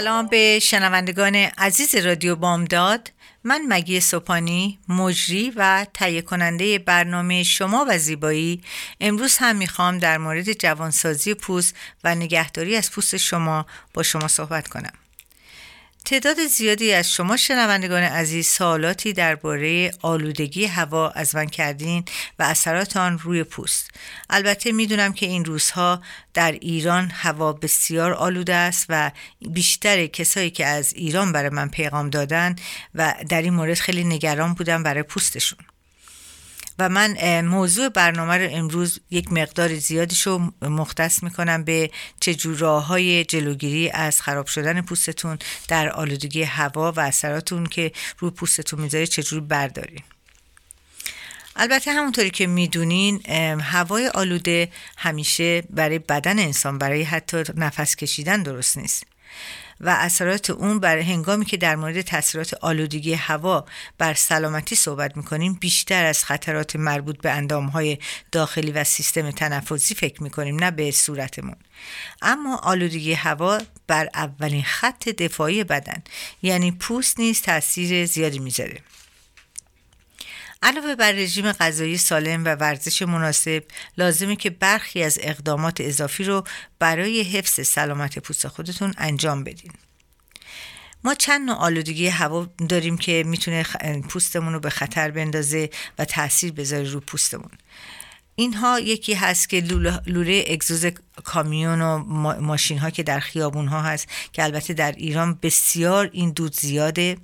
سلام به شنوندگان عزیز رادیو بامداد. من مگی سوپانی مجری و تهیه کننده برنامه شما و زیبایی. امروز هم می‌خوام در مورد جوانسازی پوست و نگهداری از پوست شما با شما صحبت کنم. تعداد زیادی از شما شنوندگان عزیز سوالاتی درباره آلودگی هوا از من کردین و اثرات آن روی پوست. البته می‌دونم که این روزها در ایران هوا بسیار آلوده است و بیشتر کسایی که از ایران برای من پیغام دادن و در این مورد خیلی نگران بودم برای پوستشون. و من موضوع برنامه رو امروز یک مقدار زیادیش رو مختص می‌کنم به چجور راه های جلوگیری از خراب شدن پوستتون در آلودگی هوا و اثراتون که روی پوستتون می‌ذاره چجور بردارین البته همونطوری که می‌دونین هوای آلوده همیشه برای بدن انسان برای حتی نفس کشیدن درست نیست. و اثرات اون بر هنگامی که در مورد تاثیرات آلودگی هوا بر سلامتی صحبت می‌کنیم بیشتر از خطرات مربوط به اندامهای داخلی و سیستم تنفسی فکر می‌کنیم نه به صورتمون. اما آلودگی هوا بر اولین خط دفاعی بدن یعنی پوست نیز تاثیر زیادی می‌ذاره. علاوه بر رژیم غذایی سالم و ورزش مناسب لازمه که برخی از اقدامات اضافی رو برای حفظ سلامت پوست خودتون انجام بدین. ما چند نوع آلودگی هوا داریم که می‌تونه پوستمون رو به خطر بندازه و تاثیر بذاره رو پوستمون. اینها یکی هست که لوله اگزوز کامیون و ماشین ها که در خیابون ها هست که البته در ایران بسیار این دود زیاده.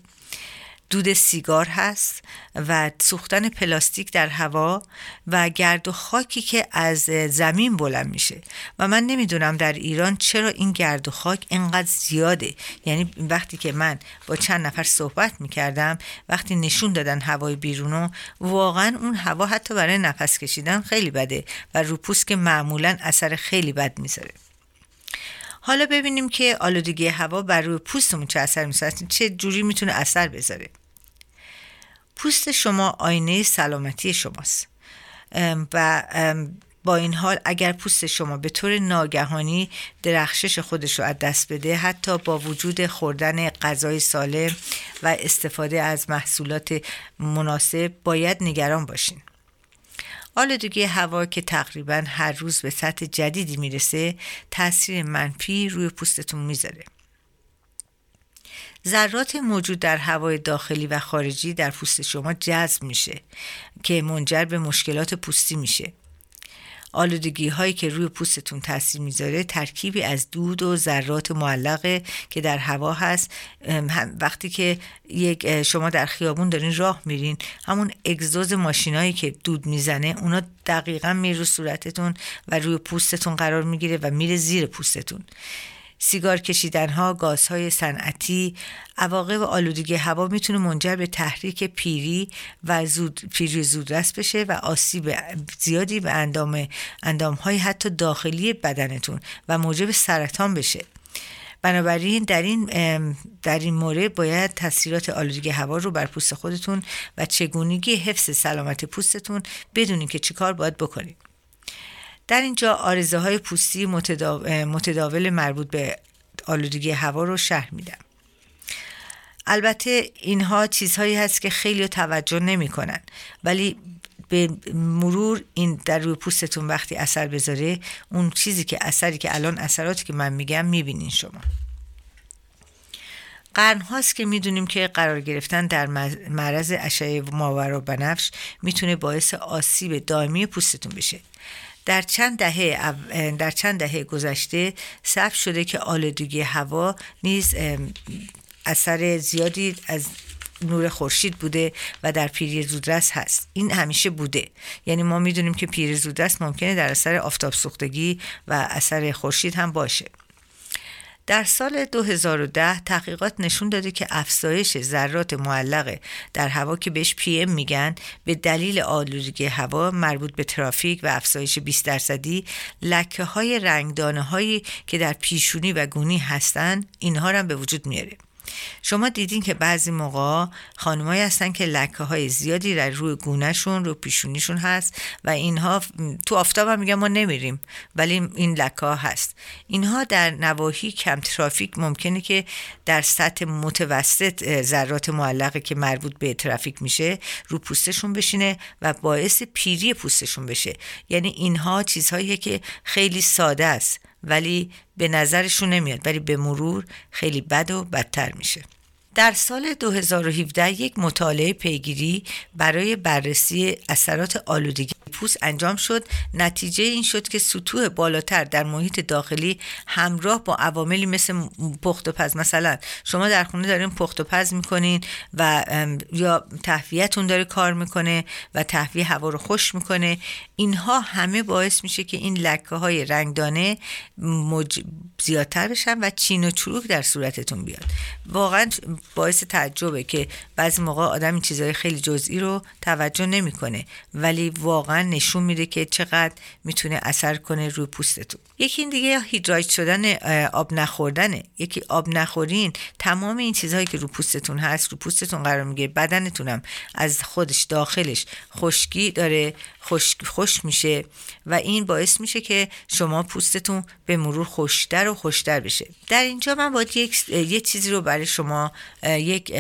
دود سیگار هست و سوختن پلاستیک در هوا و گرد و خاکی که از زمین بلند میشه. و من نمی‌دونم در ایران چرا این گرد و خاک انقدر زیاده. یعنی وقتی که من با چند نفر صحبت می‌کردم وقتی نشون دادن هوای بیرونو واقعا اون هوا حتی برای نفس کشیدن خیلی بده و رو پوست که معمولا اثر خیلی بد می‌ذاره. حالا ببینیم که آلودگی هوا بر روی پوستمون چه اثر می‌ذاره. چه جوری می‌تونه اثر بذاره؟ پوست شما آینه سلامتی شماست. و با این حال اگر پوست شما به طور ناگهانی درخشش خودش رو از دست بده حتی با وجود خوردن غذای سالم و استفاده از محصولات مناسب باید نگران باشین. آلودگی هوا که تقریبا هر روز به سطح جدیدی می‌رسه تاثیر منفی روی پوستتون می‌ذاره. ذرات موجود در هوای داخلی و خارجی در پوست شما جذب میشه که منجر به مشکلات پوستی میشه. آلودگی هایی که روی پوستتون تاثیر می‌ذاره ترکیبی از دود و ذرات معلقه که در هوا هست. وقتی که یک شما در خیابون دارین راه میرین همون اگزوز ماشینایی که دود می‌زنه اونا دقیقا میره صورتتون و روی پوستتون قرار می‌گیره و میره زیر پوستتون. سیگار کشیدن ها گازهای صنعتی عواقب آلودگی هوا می‌تونه منجر به تحریک پیری و زود پیری زودرس بشه و آسیب زیادی به اندام اندام های حتی داخلی بدنتون و موجب سرطان بشه. بنابراین در این در این مورد باید تاثیرات آلودگی هوا رو بر پوست خودتون و چگونگی حفظ سلامت پوستتون بدونید که چیکار باید بکنید. در اینجا آرزه های پوستی متداول مربوط به آلودگی هوا رو شهر میدم. البته اینها چیزهایی هست که خیلی توجه نمی کنن ولی به مرور این در روی پوستتون وقتی اثر بذاره اون چیزی که اثری که الان اثراتی که من میگم می‌بینین شما. قرن هاست که می‌دونیم که قرار گرفتن در معرض اشعه ماورا بنفش می‌تونه باعث آسیب دائمی پوستتون بشه. در چند دهه در چند دهه گذشته ثبت شده که آلودگی هوا نیز اثر زیادی از نور خورشید بوده و در پیری زودرس هست. این همیشه بوده. یعنی ما می‌دونیم که پیری زودرس ممکنه در اثر آفتاب سوختگی و اثر خورشید هم باشه. در سال 2010 تحقیقات نشون داده که افزایش ذرات معلقه در هوا که بهش پی ام میگن به دلیل آلودگی هوا مربوط به ترافیک و افزایش 20 درصدی لکه های رنگدانه هایی که در پیشونی و گونی هستن اینها رو به وجود میاره. شما دیدین که بعضی موقع خانمایی هستن که لکه های زیادی در روی گونهشون رو پیشونیشون هست و اینها تو آفتاب هم میگن ما نمیریم ولی این لکه ها هست. اینها در نواحی کم ترافیک ممکنه که در سطح متوسط ذرات معلقه که مربوط به ترافیک میشه رو پوستشون بشینه و باعث پیری پوستشون بشه. یعنی اینها چیزهایی که خیلی ساده است. ولی به نظرشون نمیاد. ولی به مرور خیلی بد و بدتر میشه. در سال 2017 یک مطالعه پیگیری برای بررسی اثرات آلودگی پوست انجام شد. نتیجه این شد که سطوح بالاتر در محیط داخلی همراه با عواملی مثل پخت و پز. مثلا شما در خونه دارین پخت و پز می‌کنین و یا تهویهتون داره کار می‌کنه و تهویه هوا رو خوش می‌کنه. اینها همه باعث میشه که این لکه های رنگدانه مج... زیادتر بشن و چین و چروک در صورتتون بیاد. واقعا باعث تعجبه که بعضی موقع آدم این چیزهای خیلی جزئی رو توجه نمی‌کنه. ولی واقعا نشون میده که چقدر می‌تونه اثر کنه روی پوستتون. یکی این دیگه هیدرایت شدن آب نخوردنه. یکی آب نخورین تمام این چیزهایی که رو پوستتون هست رو پوستتون قرار می‌گیره. بدنتونم از خودش داخلش خشکی داره. خوش, خوش میشه و این باعث میشه که شما پوستتون به مرور خوشتر و خوشتر بشه. در اینجا من باید یک یه چیزی رو برای شما یک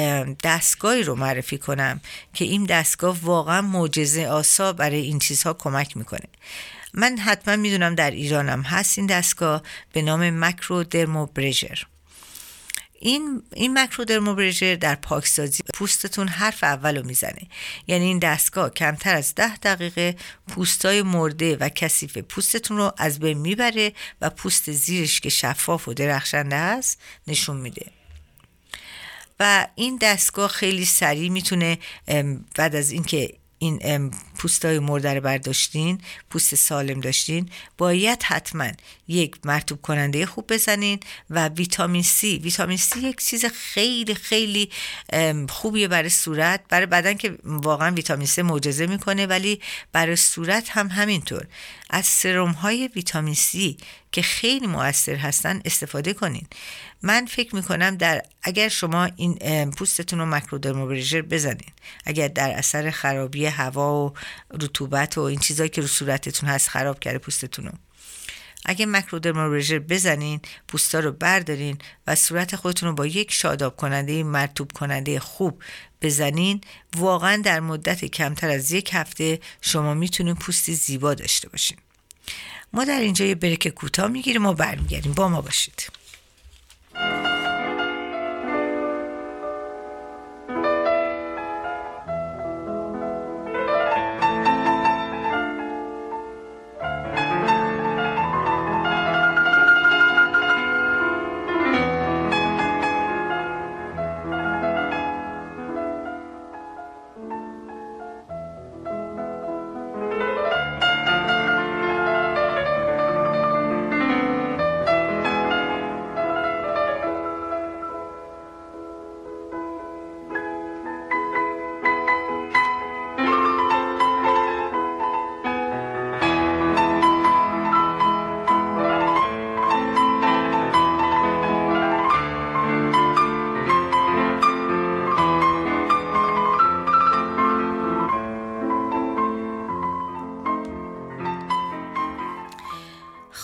دستگاهی رو معرفی کنم که این دستگاه واقعا معجزه آسا برای این چیزها کمک می‌کنه. من حتما می‌دونم در ایرانم هست این دستگاه به نام مکرو درمو برژر این این مکرودرموبرژر در پاکسازی پوستتون حرف اولو می‌زنه. یعنی این دستگاه کمتر از ده دقیقه پوستای مرده و کثیف پوستتون رو از بین می‌بره و پوست زیرش که شفاف و درخشنده است نشون میده. و این دستگاه خیلی سریع می‌تونه بعد از اینکه این پوستای مرده رو برداشتین پوست سالم داشتین باید حتما یک مرتوب کننده خوب بزنین و ویتامین سی. ویتامین سی یک چیز خیلی خیلی خوبیه برای صورت برای بدن که واقعا ویتامین سی معجزه می‌کنه ولی برای صورت هم همینطور. از سرم های ویتامین سی که خیلی موثر هستن استفاده کنین. من فکر می‌کنم در اگر شما این پوستتون رو مکرودرموبریژر بزنین اگر در اثر خرابی هوا و رطوبت و این چیزایی که رو صورتتون هست خراب کرده پوستتون رو. اگه مکرودرموبریژر بزنین پوستا رو بردارین و صورت خودتون رو با یک شاداب کننده مرتوب کننده خوب بزنین واقعا در مدت کمتر از یک هفته شما می‌تونین پوستی زیبا داشته باشین. ما در اینجا یه بریک کوتاه می‌گیریم و برمیگردیم. با ما باشید.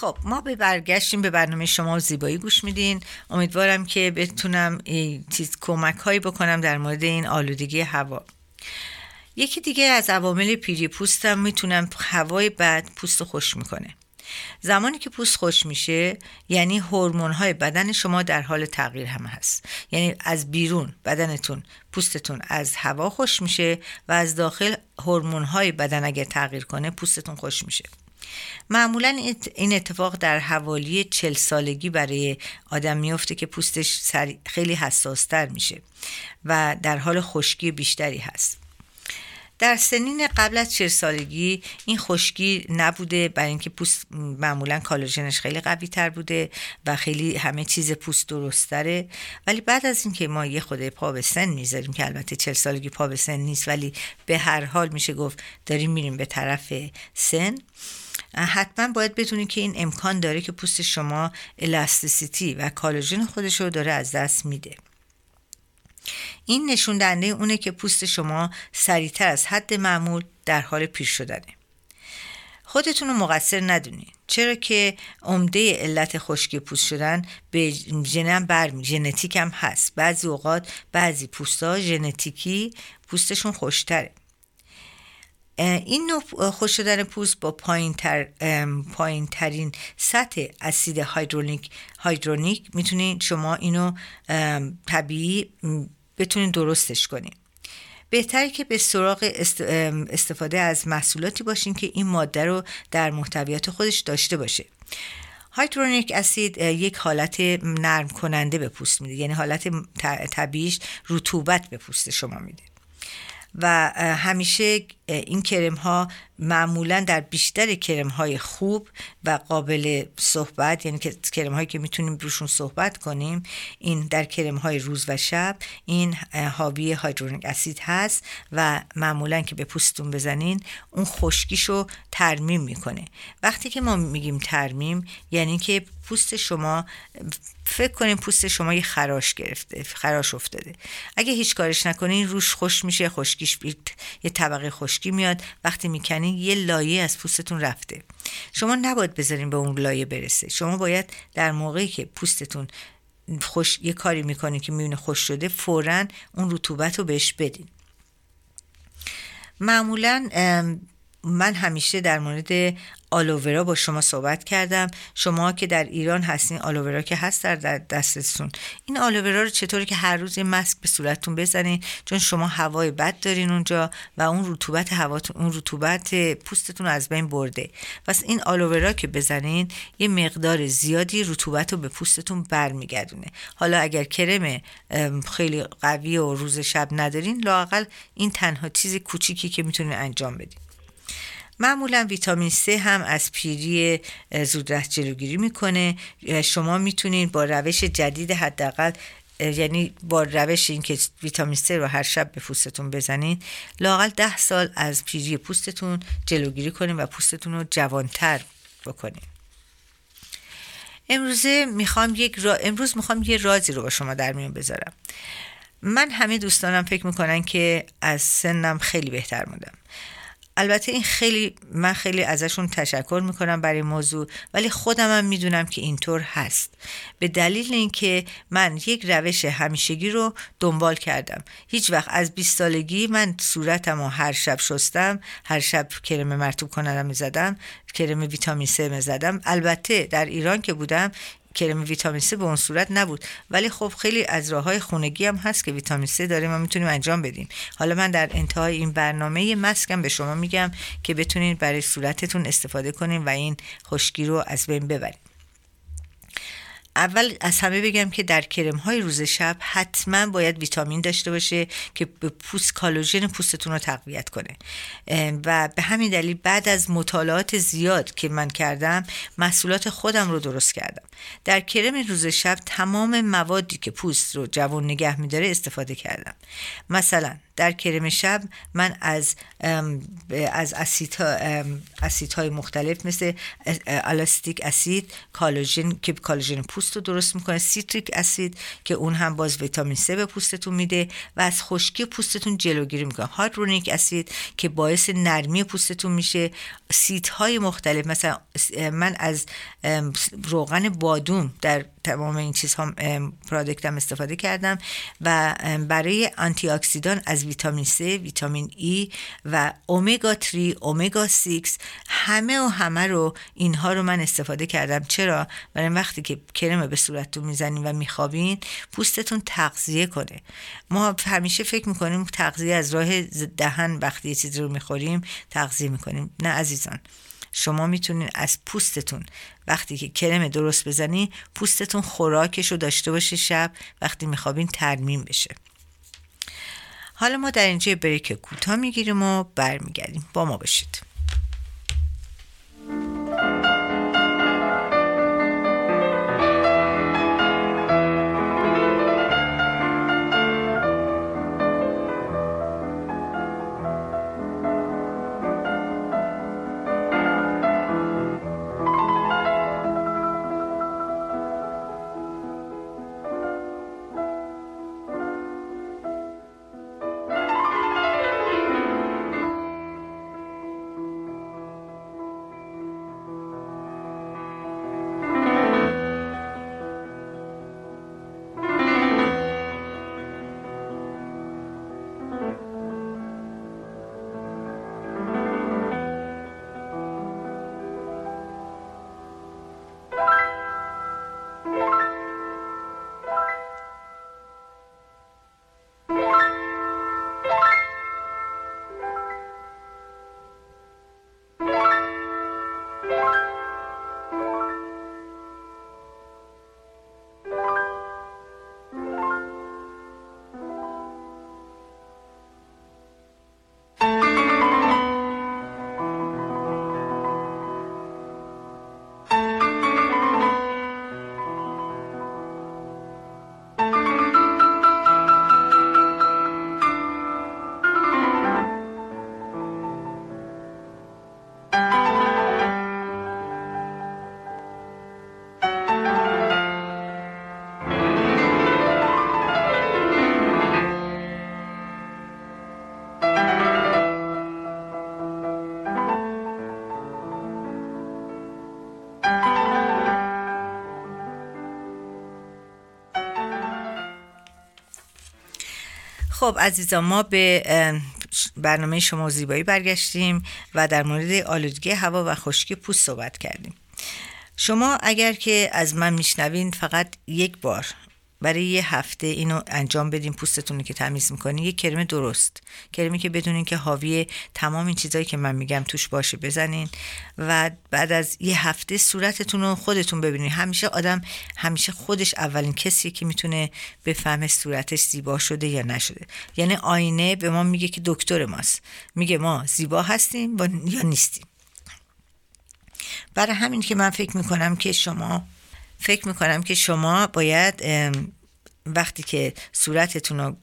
خب ما به برگشتیم به برنامه شما زیبایی گوش میدین. امیدوارم که بتونم چیز کمک هایی بکنم در مورد این آلودگی هوا. یکی دیگه از عوامل پیری پوستم می‌تونم هوای بد پوست خوش می‌کنه. زمانی که پوست خوش میشه یعنی هورمون های بدن شما در حال تغییر هم هست. یعنی از بیرون بدنتون پوستتون از هوا خوش میشه و از داخل هورمون های بدن اگر تغییر کنه پوستتون خوش میشه. معمولا این اتفاق در حوالی چل سالگی برای آدم میفته که پوستش خیلی حساستر میشه و در حال خشکی بیشتری هست. در سنین قبل از چهل سالگی این خشکی نبوده برای اینکه پوست معمولا کالاژنش خیلی قوی تر بوده و خیلی همه چیز پوست درستره ولی بعد از اینکه ما یه خود پا به سن می‌ذاریم که البته چهل سالگی پا به سن نیست ولی به هر حال میشه گفت داریم میریم به طرف سن. حتما باید بدونید که این امکان داره که پوست شما الاستیسیتی و کالاژن خودش رو داره از دست میده. این نشون دهنده اونه که پوست شما سریعتر از حد معمول در حال پیر شدنه. خودتون رو مقصر ندونید چرا که عمده علت خشکی پوست شدن به ژنم برمی ژنتیک هم هست. بعضی اوقات بعضی پوستا ژنتیکی پوستشون خوشتره. این نوع خوش شدن پوست با پایین, تر، پایین ترین سطح اسید هایدرونیک هایدرونیک می‌تونید شما اینو طبیعی بتونید درستش کنید بهتره که به سراغ استفاده از محصولاتی باشین که این ماده رو در محتویات خودش داشته باشه. هایدرونیک اسید یک حالت نرم کننده به پوست میده. یعنی حالت طبیعیش رطوبت به پوست شما میده. و همیشه این کرم ها معمولا در بیشتر کرم های خوب و قابل صحبت یعنی کرم هایی که می‌تونیم روشون صحبت کنیم این در کرم های روز و شب این حاوی هایدرونیک اسید هست و معمولا که به پوستتون بزنین اون خشکیشو ترمیم می‌کنه. وقتی که ما میگیم ترمیم یعنی که پوست شما فکر کنیم پوست شما یه خراش گرفته خراش افتاده. اگه هیچ کارش نکنین روش خوش میشه خشکیش یه طبقه خشکی میاد. وقتی می‌کنین یه لایه از پوستتون رفته. شما نباید بذارین به اون لایه برسه. شما باید در موقعی که پوستتون خوش یه کاری می‌کنه که می‌بینه خوش شده فورا اون رطوبت رو بهش بدین. معمولا من همیشه در مورد آلوورا با شما صحبت کردم. شما که در ایران هستین آلوورا که هست در دستتون. این آلوورا رو چطوری که هر روز یه مسک به صورتتون بزنین؟ چون شما هوای بد دارین اونجا و اون رطوبت هواتون اون رطوبت پوستتون از بین برده. پس این آلوورا که بزنین یه مقدار زیادی رطوبت رو به پوستتون برمیگردونه. حالا اگر کرم خیلی قوی و روز شب ندارین لاقل این تنها چیز کوچیکی که می‌تونین انجام بدین. معمولا ویتامین C هم از پیری زودرس جلوگیری می‌کنه. شما می‌تونید با روش جدید حداقل یعنی با روش اینکه ویتامین C رو هر شب به پوستتون بزنین لاقل ده سال از پیری پوستتون جلوگیری کنین و پوستتون رو جوانتر بکنین امروزه می‌خوام یک را... امروز می‌خوام یه رازی رو با شما در میون بذارم. من همه دوستانم فکر می‌کنن که از سنم خیلی بهتر موندم البته این خیلی من خیلی ازشون تشکر می‌کنم برای موضوع ولی خودم هم می‌دونم که اینطور هست. به دلیل اینکه من یک روش همیشگی رو دنبال کردم. هیچ وقت از 20 سالگی من صورتم رو هر شب شستم هر شب کرم مرتوب کنندم می‌زدم کرم ویتامین C می‌زدم. البته در ایران که بودم کرم ویتامین C به اون صورت نبود. ولی خب خیلی از راه های خونگی هم هست که ویتامین C داریم و می‌تونیم انجام بدیم. حالا من در انتهای این برنامه مسکم به شما میگم که بتونید برای صورتتون استفاده کنیم و این خشکی رو از بین ببریم اول از همه بگم که در کرم های روز شب حتما باید ویتامین داشته باشه که به پوست کالوژن پوستتون رو تقویت کنه. و به همین دلیل بعد از مطالعات زیاد که من کردم محصولات خودم رو درست کردم. در کرم روز شب تمام موادی که پوست رو جوان نگه میداره استفاده کردم. مثلا در کرم شب من از از اسیدهای مختلف مثل elastic acid کلاژن که کلاژن پوست رو درست می‌کنه citric acid که اون هم باز ویتامین C به پوستتون میده و از خشکی پوستتون جلوگیری می‌کنه. hyaluronic acid که باعث نرمی پوستتون میشه. سیتهای مختلف مثلا من از روغن بادوم در تمام این چیزها پرادکتم استفاده کردم و برای آنتی اکسیدان از ویتامین C، ویتامین E و اومگا 3، اومگا 6 همه و همه رو اینها رو من استفاده کردم. چرا؟ برای وقتی که کرم به صورتتون می‌زنین و میخوابین پوستتون تغذیه کنه. ما همیشه فکر می‌کنیم تغذیه از راه دهن وقتی یه چیزی رو می‌خوریم تغذیه می‌کنیم. نه عزیزان. شما می‌تونین از پوستتون وقتی که کرم درست بزنی پوستتون خوراکش رو داشته باشه شب وقتی میخوابین ترمیم بشه. حالا ما در اینجا بریک کوتاه می‌گیریم و برمیگردیم. با ما باشید. خب عزیزان ما به برنامه شما زیبایی برگشتیم و در مورد آلودگی هوا و خشکی پوست صحبت کردیم. شما اگر که از من میشنوین فقط یک بار برای یه هفته اینو انجام بدین پوستتون رو که تمیز می‌کنین. یه کرم درست. کرمی که بدونین که حاوی تمام این چیزایی که من میگم توش باشه بزنین. و بعد از یه هفته صورتتون رو خودتون ببینین. همیشه آدم همیشه خودش اولین کسیه که می‌تونه بفهمه صورتش زیبا شده یا نشده. یعنی آینه به ما میگه که دکتر ماست. میگه ما زیبا هستیم یا نیستیم. برای همین که من فکر می‌کنم که شما فکر می‌کنم که شما باید وقتی که صورتتون رو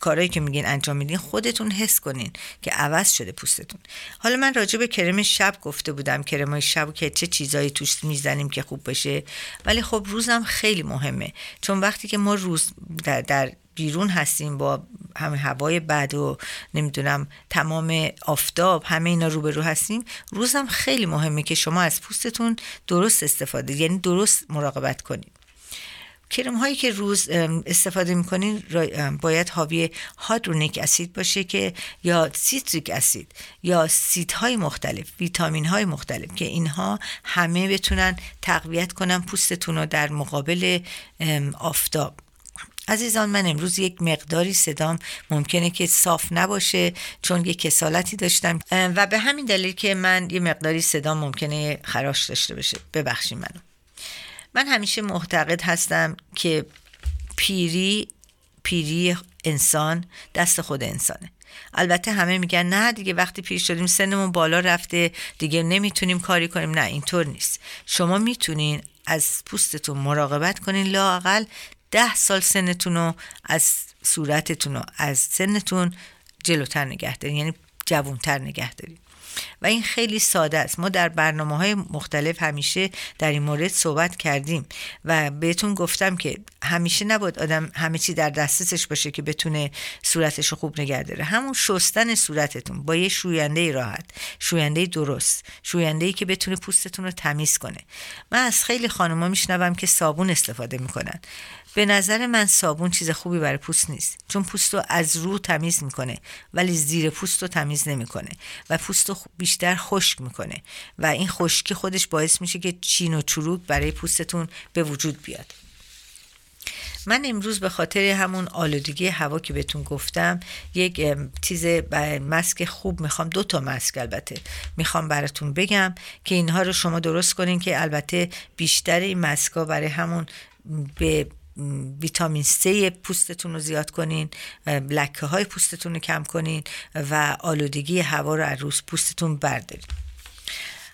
کارهایی که میگین انجام میدین خودتون حس کنین که عوض شده پوستتون. حالا من راجع به کرم شب گفته بودم کرمای شب که چه چیزایی توش می‌زنیم که خوب بشه. ولی خب روزم خیلی مهمه. چون وقتی که ما روز در, در بیرون هستیم با همه هوای بد و نمی‌دونم تمام آفتاب همه اینا روبرو هستیم. روزم خیلی مهمه که شما از پوستتون درست استفاده یعنی درست مراقبت کنید. کرم هایی که روز استفاده می‌کنین باید حاوی hyaluronic acid باشه که یا citric acid یا acid های مختلف ویتامین های مختلف که اینها همه بتونن تقویت کنن پوستتون رو در مقابل آفتاب. عزیزان من امروز یک مقداری صدام ممکنه که صاف نباشه چون یک کسالتی داشتم. و به همین دلیل که من یه مقداری صدام ممکنه خراش داشته باشه. ببخشید منو. من همیشه معتقد هستم که پیری پیری انسان دست خود انسانه. البته همه میگن نه دیگه وقتی پیر شدیم سنمون بالا رفته دیگه نمی‌تونیم کاری کنیم. نه اینطور نیست. شما می‌تونین از پوستتون مراقبت کنین لاقل ده سال سنتون رو از صورتتون رو از سنتون جلوتر نگه دارین یعنی جوونتر نگه دارین. و این خیلی ساده است. ما در برنامه های مختلف همیشه در این مورد صحبت کردیم و بهتون گفتم که همیشه نباید آدم همه چی در دسترسش باشه که بتونه صورتش رو خوب نگه داره. همون شستن صورتتون با یه شوینده راحت شوینده درست شوینده که بتونه پوستتون رو تمیز کنه. من از خیلی خانوما میشنوم که صابون استفاده می‌کنن. به نظر من صابون چیز خوبی برای پوست نیست. چون پوست رو از رو تمیز می‌کنه ولی زیر پوست رو تمیز نمی‌کنه و پوست رو بیشتر خشک می‌کنه و این خشکی خودش باعث میشه که چین و چروک برای پوستتون به وجود بیاد. من امروز به خاطر همون آلودگی هوا که بهتون گفتم یک چیز مسک خوب می‌خوام دو تا مسک البته می‌خوام براتون بگم که اینها رو شما درست کنین که البته بیشتر این مسکا برای همون به ویتامین C پوستتون رو زیاد کنین لکه های پوستتون رو کم کنین و آلودگی هوا رو از روز پوستتون بردارین.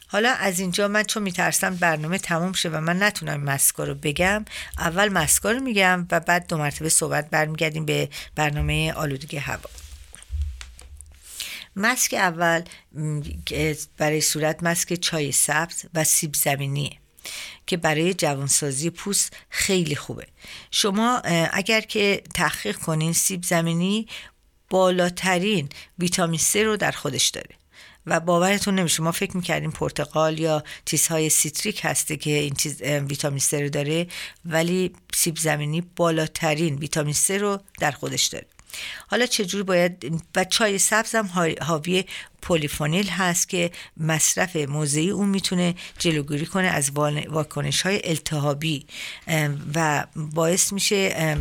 حالا از اینجا من چون میترسم برنامه تموم شه و من نتونم مسکا رو بگم اول مسکا رو میگم و بعد دو مرتبه صحبت برمیگردیم به برنامه آلودگی هوا. مسک اول برای صورت مسک چای سبز و سیب زمینیه. که برای جوانسازی پوست خیلی خوبه. شما اگر که تحقیق کنین سیب زمینی بالاترین ویتامین C رو در خودش داره و باورتون نمیشه. ما فکر می‌کردیم پرتقال یا چیزهای سیتریک هسته که این چیز ویتامین C رو داره ولی سیب زمینی بالاترین ویتامین C رو در خودش داره. حالا چجور باید و چای سبز هم حاوی پولیفونیل هست که مصرف موضعی اون می‌تونه جلوگیری کنه از واکنش های التهابی و باعث میشه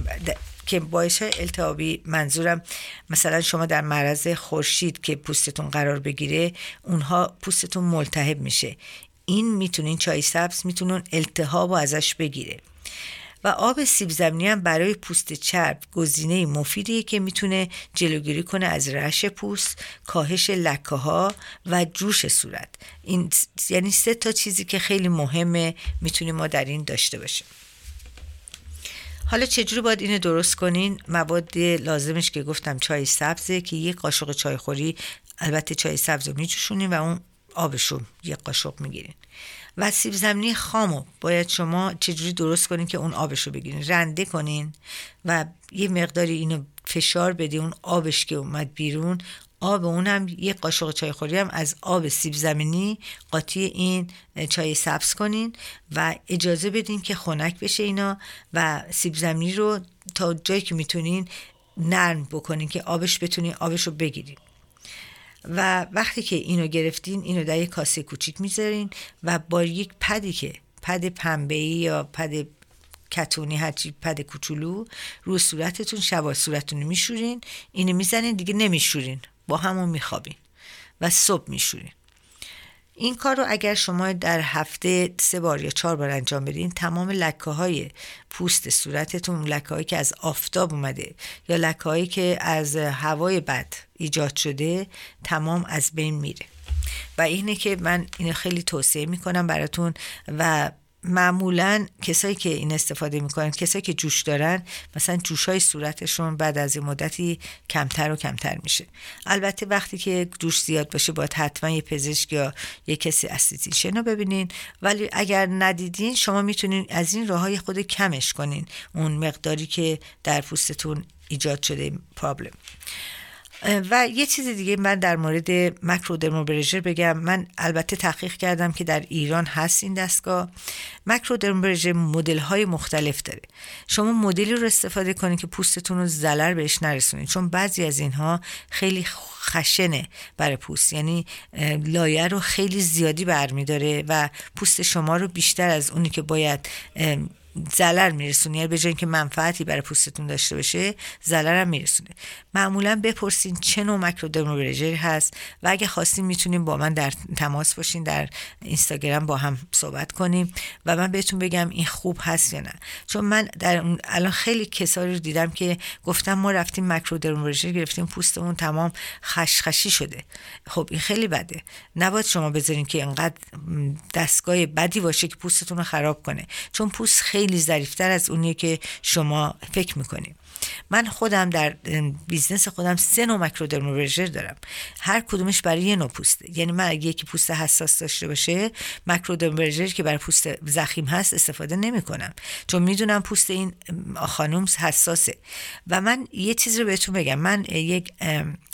که باعث التهابی منظورم مثلا شما در معرض خورشید که پوستتون قرار بگیره اونها پوستتون ملتهب میشه. این می‌تونین چای سبز می‌تونن التهاب ازش بگیره. و آب سیب زمینی هم برای پوست چرب گزینه مفیدیه که می‌تونه جلوگیری کنه از رش پوست، کاهش لکه ها و جوش صورت. این یعنی سه تا چیزی که خیلی مهمه می‌تونیم ما در این داشته باشیم. حالا چجوری باید اینو درست کنین مواد لازمش که گفتم چای سبزه که یک قاشق چای خوری البته چای سبز رو میجوشونین و اون آبشو یک قاشق می‌گیرین و سیب زمینی خامو باید شما چجوری درست کنین که اون آبش رو بگیرین. رنده کنین و یه مقداری اینو فشار بدی اون آبش که اومد بیرون آب اون هم یه قاشق چای خوری هم از آب سیب زمینی قاطی این چای سبز کنین و اجازه بدین که خنک بشه اینا و سیب زمینی رو تا جایی که می‌تونین نرم بکنین که آبش بتونین آبش رو بگیرین. و وقتی که اینو گرفتین اینو در یک کاسه کوچیک می‌ذارین و با یک پدی که پد پنبه یا پد کتونی هرچی پد کوچولو رو صورتتون شبا صورتتون میشورین اینو می‌زنین دیگه نمیشورین با همون میخوابین و صبح میشورین. این کار رو اگر شما در هفته سه بار یا چهار بار انجام بدین تمام لکه های پوست صورتتون لکه هایی که از آفتاب اومده یا لکه هایی که از هوای بد ایجاد شده تمام از بین میره. و اینه که من اینو خیلی توصیه می‌کنم براتون و معمولا کسایی که این استفاده می‌کنن کسایی که جوش دارن مثلا جوش های صورتشون بعد از این مدتی کمتر و کمتر میشه. البته وقتی که جوش زیاد باشه باید حتما یه پزشک یا یه کسی استیتیشن رو ببینین. ولی اگر ندیدین شما می‌تونین از این راه های خود کمش کنین. اون مقداری که در پوستتون ایجاد شده پرابلم و یه چیز دیگه من در مورد مکرودرموبرژر بگم. من البته تحقیق کردم که در ایران هست این دستگاه. مکرودرموبرژر مدل های مختلف داره. شما مدلی رو استفاده کنید که پوستتون رو زلر بهش نرسونید. چون بعضی از اینها خیلی خشنه برای پوست. یعنی لایه رو خیلی زیادی برمیداره و پوست شما رو بیشتر از اونی که باید ضرر میرسونه یعنی به جای اینکه منفعتی برای پوستتون داشته باشه ضرر هم میرسونه. معمولا بپرسین چه نوع مکرودرموبرژری هست و اگه خواستین می‌تونیم با من در تماس باشین در اینستاگرام با هم صحبت کنیم و من بهتون بگم این خوب هست یا نه. چون من در الان خیلی کسایی رو دیدم که گفتم ما رفتیم microdermabrasion گرفتیم پوستمون تمام خشخشی شده. خب این خیلی بده. نباید شما بذارین که اینقدر دستگاه بدی باشه که پوستتون رو خراب کنه. چون پوست خیلی خیلی ظریفتر از اونیه که شما فکر می‌کنیم من خودم در business خودم سه نوع microdermabrasion دارم. هر کدومش برای یه نوع پوسته یعنی من اگه یکی پوست حساس داشته باشه microdermabrasion که برای پوست ضخیم هست استفاده نمی کنم چون می‌دونم پوست این خانوم حساسه. و من یه چیز رو بهتون بگم. من یک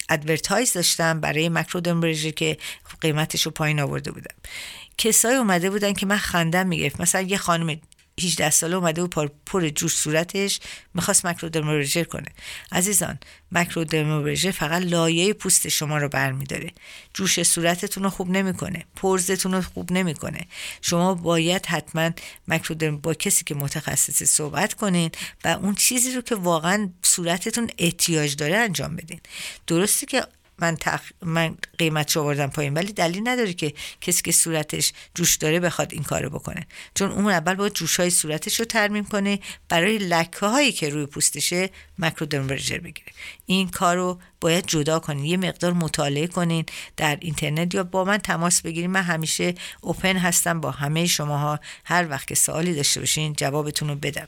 advertise داشتم برای microdermabrasion که قیمتش رو پایین آورده بودم. کسایی اومده بودن که من خندم می‌گرفت مثلا یه خانم 18 ساله اومده و پر جوش صورتش. می‌خواست microdermabrasion کنه. عزیزان microdermabrasion فقط لایه پوست شما رو برمیداره. جوش صورتتون رو خوب نمی‌کنه. pores تون رو خوب نمی‌کنه. شما باید حتما مکرودرم با کسی که متخصص صحبت کنین و اون چیزی رو که واقعا صورتتون احتیاج داره انجام بدین. درسته که من, تخ... من قیمت آوردم پایین. ولی دلیل نداره که کسی که صورتش جوش داره بخواد این کارو بکنه. چون اون اول باید جوش های صورتش رو ترمیم کنه برای لکه هایی که روی پوستشه مکرودرمبرژر بگیره. این کار رو باید جدا کنین. یه مقدار مطالعه کنین در اینترنت یا با من تماس بگیرین. من همیشه اوپن هستم با همه شماها. هر وقت که سوالی داشته باشین جوابتون رو بدم.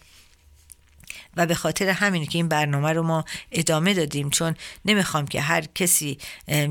و به خاطر همینه که این برنامه رو ما ادامه دادیم چون نمی‌خوام که هر کسی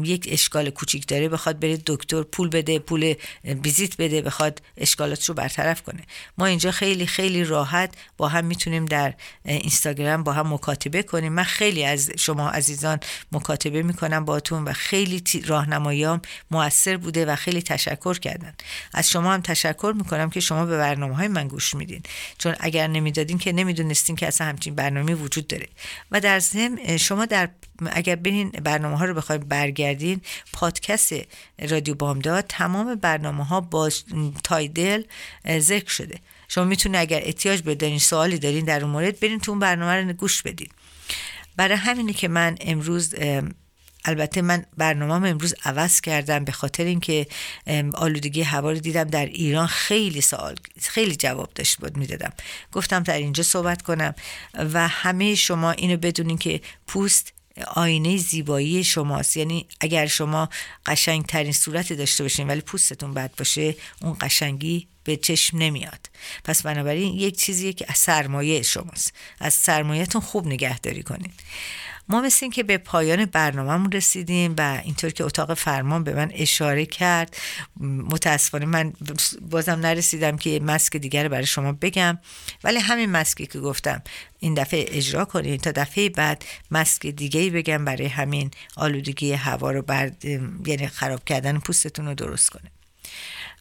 یک اشکال کوچیک داره بخواد بره دکتر پول بده پول ویزیت بده بخواد اشکالات رو برطرف کنه. ما اینجا خیلی خیلی راحت با هم می‌تونیم در اینستاگرام با هم مکاتبه کنیم. من خیلی از شما عزیزان مکاتبه می‌کنم باتون و خیلی راهنماییام موثر بوده و خیلی تشکر کردن. از شما هم تشکر می‌کنم که شما به برنامه های من گوش میدین. چون اگر نمی‌دادین که نمی‌دونستین که اصلا همچین برنامه وجود داره. و در ضمن شما در اگر برین برنامه ها رو بخواید برگردین پادکست رادیو بامداد تمام برنامه ها با تایدل ذکر شده. شما می‌تونه اگر احتیاج بدارین سوالی دارین در اون مورد برین تو اون برنامه رو گوش بدین. برای همینه که من امروز البته من برنامه امروز عوض کردم به خاطر اینکه آلودگی هوا رو دیدم در ایران خیلی سوال خیلی جواب داشت بود می‌دادم. گفتم در اینجا صحبت کنم و همه شما اینو بدونین که پوست آینه زیبایی شماست. یعنی اگر شما قشنگ ترین صورت داشته باشین ولی پوستتون بد باشه اون قشنگی به چشم نمیاد. پس بنابراین یک چیزیه که از سرمایه شماست. از سرمایهتون خوب نگهداری کنین. ما مثل این که به پایان برنامهمون رسیدیم و اینطور که اتاق فرمان به من اشاره کرد متاسفانه من بازم نرسیدم که مسک دیگر برای شما بگم. ولی همین مسکی که گفتم این دفعه اجرا کنید تا دفعه بعد مسک دیگه بگم برای همین آلودگی هوا رو بر یعنی خراب کردن پوستتون رو درست کنه.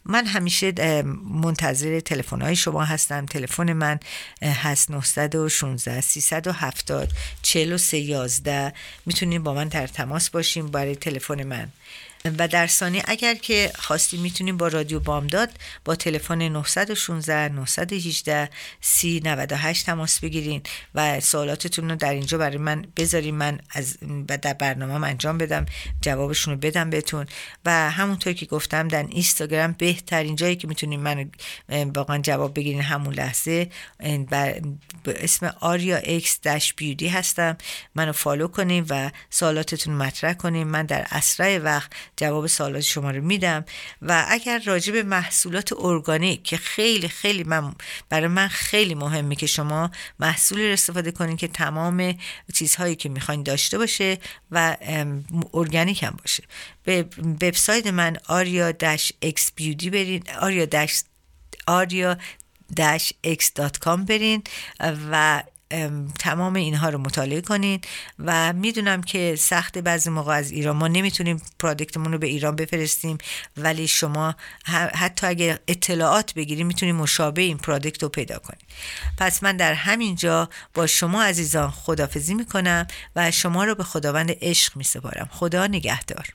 من همیشه منتظر تلفن های شما هستم. تلفن من هست 916 370 4311 می‌تونید با من در تماس باشیم برای تلفن من. و در ثانیه اگر که خواستیم می‌تونیم با رادیو بامداد با تلفن 916 918 3098 تماس بگیرین و سوالاتتون رو در اینجا برای من بذارین. من از و در برنامه انجام بدم جوابشون رو بدم بهتون. و همونطور که گفتم در اینستاگرام بهترین جایی که می‌تونین من واقعا جواب بگیرین همون لحظه به اسم آریا X dash Beauty هستم. منو فالو کنین و سوالاتتون مطرح کنین. من در اسرع وقت جواب سوالات شما رو میدم. و اگر راجع به محصولات ارگانیک که خیلی خیلی من برای من خیلی مهمه که شما محصولی رو استفاده کنین که تمام چیزهایی که می‌خواین داشته باشه و ارگانیک هم باشه. به وبسایت من آریا داش اکس بیودی برین آریا داش آریا x.com برین و تمام اینها رو مطالعه کنین و می‌دونم که سخت بعضی موقع از ایران ما نمی‌تونیم پرادکتمون رو به ایران بفرستیم ولی شما حتی اگر اطلاعات بگیریم می‌تونیم مشابه این پرادکت رو پیدا کنیم پس من در همین جا با شما عزیزان خدافزی می‌کنم و شما رو به خداوند عشق میسپارم. خدا نگهدار.